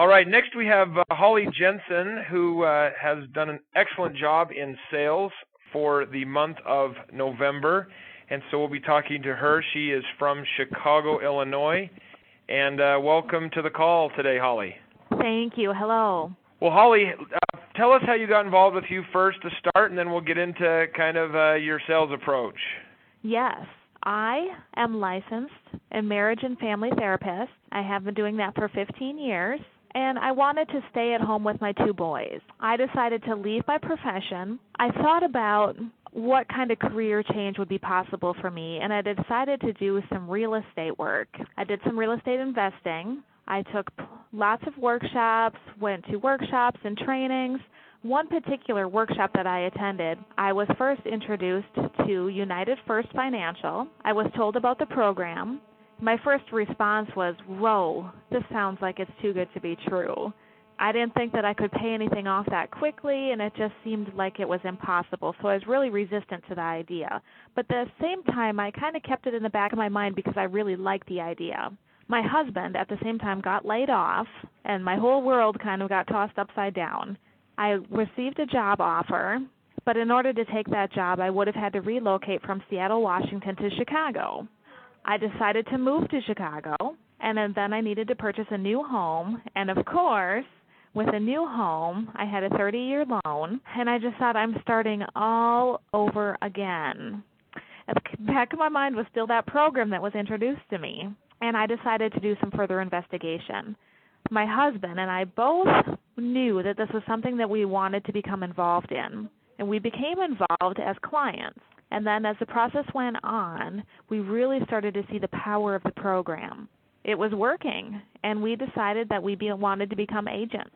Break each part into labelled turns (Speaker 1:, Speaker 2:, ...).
Speaker 1: All right, next we have uh, Holly Jensen, who uh, has done an excellent job in sales for the month of November. And so we'll be talking to her. She is from Chicago, Illinois. And uh, welcome to the call today, Holly.
Speaker 2: Thank you. Hello.
Speaker 1: Well, Holly, uh, tell us how you got involved with you first to start, and then we'll get into kind of uh, your sales approach.
Speaker 2: Yes, I am licensed a marriage and family therapist. I have been doing that for 15 years, and I wanted to stay at home with my two boys. I decided to leave my profession. I thought about what kind of career change would be possible for me, and I decided to do some real estate work. I did some real estate investing. I took lots of workshops, went to workshops and trainings. One particular workshop that I attended, I was first introduced to United First Financial. I was told about the program. My first response was, Whoa, this sounds like it's too good to be true. I didn't think that I could pay anything off that quickly, and it just seemed like it was impossible. So I was really resistant to the idea. But at the same time, I kind of kept it in the back of my mind because I really liked the idea. My husband, at the same time, got laid off, and my whole world kind of got tossed upside down. I received a job offer, but in order to take that job, I would have had to relocate from Seattle, Washington to Chicago. I decided to move to Chicago, and then I needed to purchase a new home, and of course, with a new home. I had a 30 year loan, and I just thought I'm starting all over again. At the back of my mind was still that program that was introduced to me, and I decided to do some further investigation. My husband and I both knew that this was something that we wanted to become involved in, and we became involved as clients. And then as the process went on, we really started to see the power of the program. It was working, and we decided that we be, wanted to become agents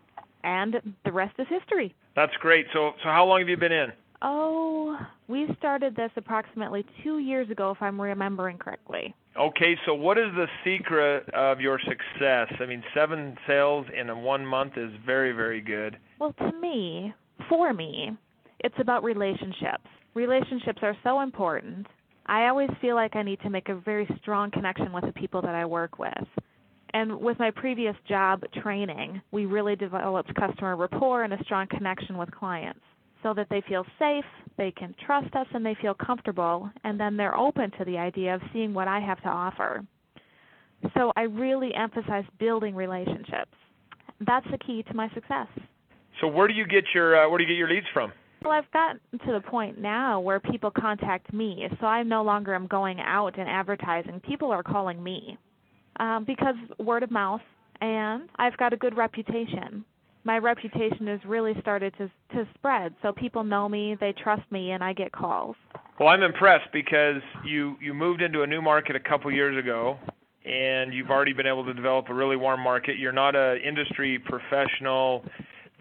Speaker 2: and the rest is history.
Speaker 1: That's great. So, so how long have you been in?
Speaker 2: Oh, we started this approximately two years ago, if I'm remembering correctly.
Speaker 1: Okay, so what is the secret of your success? I mean, seven sales in a one month is very, very good.
Speaker 2: Well, to me, for me, it's about relationships. Relationships are so important. I always feel like I need to make a very strong connection with the people that I work with. And with my previous job training, we really developed customer rapport and a strong connection with clients so that they feel safe, they can trust us, and they feel comfortable, and then they're open to the idea of seeing what I have to offer. So I really emphasize building relationships. That's the key to my success.
Speaker 1: So where do you get your uh, where do you get your leads from?
Speaker 2: Well, I've gotten to the point now where people contact me, so I no longer am going out and advertising. People are calling me um, because word of mouth, and I've got a good reputation. My reputation has really started to to spread, so people know me, they trust me, and I get calls.
Speaker 1: Well, I'm impressed because you you moved into a new market a couple years ago, and you've already been able to develop a really warm market. You're not an industry professional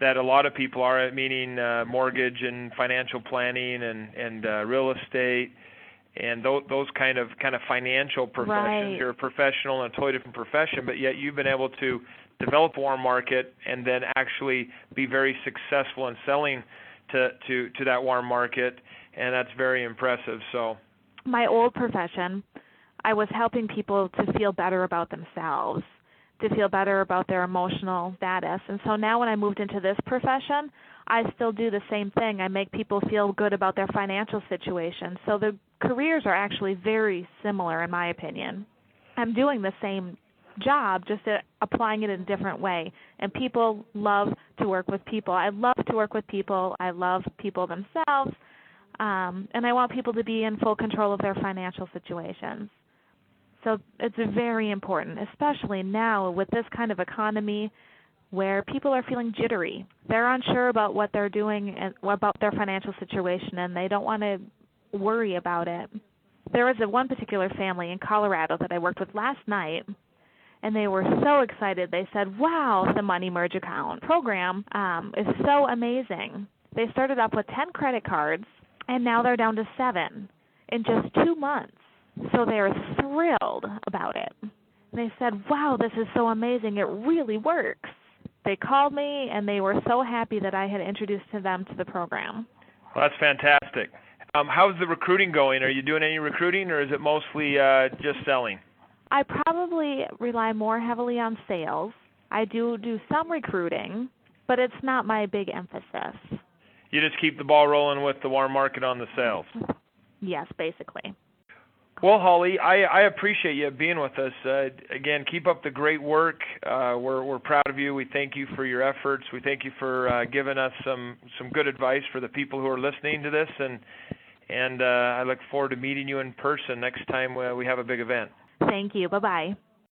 Speaker 1: that a lot of people are, meaning uh, mortgage and financial planning and and uh, real estate and those, those kind of kind of financial professions.
Speaker 2: Right.
Speaker 1: You're a professional in a totally different profession, but yet you've been able to develop a warm market and then actually be very successful in selling to to to that warm market, and that's very impressive. So,
Speaker 2: my old profession, I was helping people to feel better about themselves, to feel better about their emotional status, and so now when I moved into this profession, I still do the same thing. I make people feel good about their financial situation. So the careers are actually very similar, in my opinion. I'm doing the same job, just applying it in a different way. And people love to work with people. I love to work with people. I love people themselves. Um, and I want people to be in full control of their financial situations. So it's very important, especially now with this kind of economy where people are feeling jittery. They're unsure about what they're doing and about their financial situation and they don't want to worry about it. There was a one particular family in Colorado that I worked with last night and they were so excited. They said, "Wow, the Money Merge account program um, is so amazing." They started off with 10 credit cards, and now they're down to seven in just two months. So they are thrilled about it. And they said, "Wow, this is so amazing! It really works." they called me and they were so happy that I had introduced to them to the program.
Speaker 1: Well, that's fantastic. Um, how's the recruiting going? Are you doing any recruiting or is it mostly uh, just selling?
Speaker 2: I probably rely more heavily on sales. I do do some recruiting, but it's not my big emphasis.
Speaker 1: You just keep the ball rolling with the warm market on the sales.
Speaker 2: Yes, basically.
Speaker 1: Well, Holly, I, I appreciate you being with us. Uh, again, keep up the great work. Uh, we're we're proud of you. We thank you for your efforts. We thank you for uh, giving us some some good advice for the people who are listening to this, and and uh, I look forward to meeting you in person next time uh, we have a big event.
Speaker 2: Thank you. Bye bye.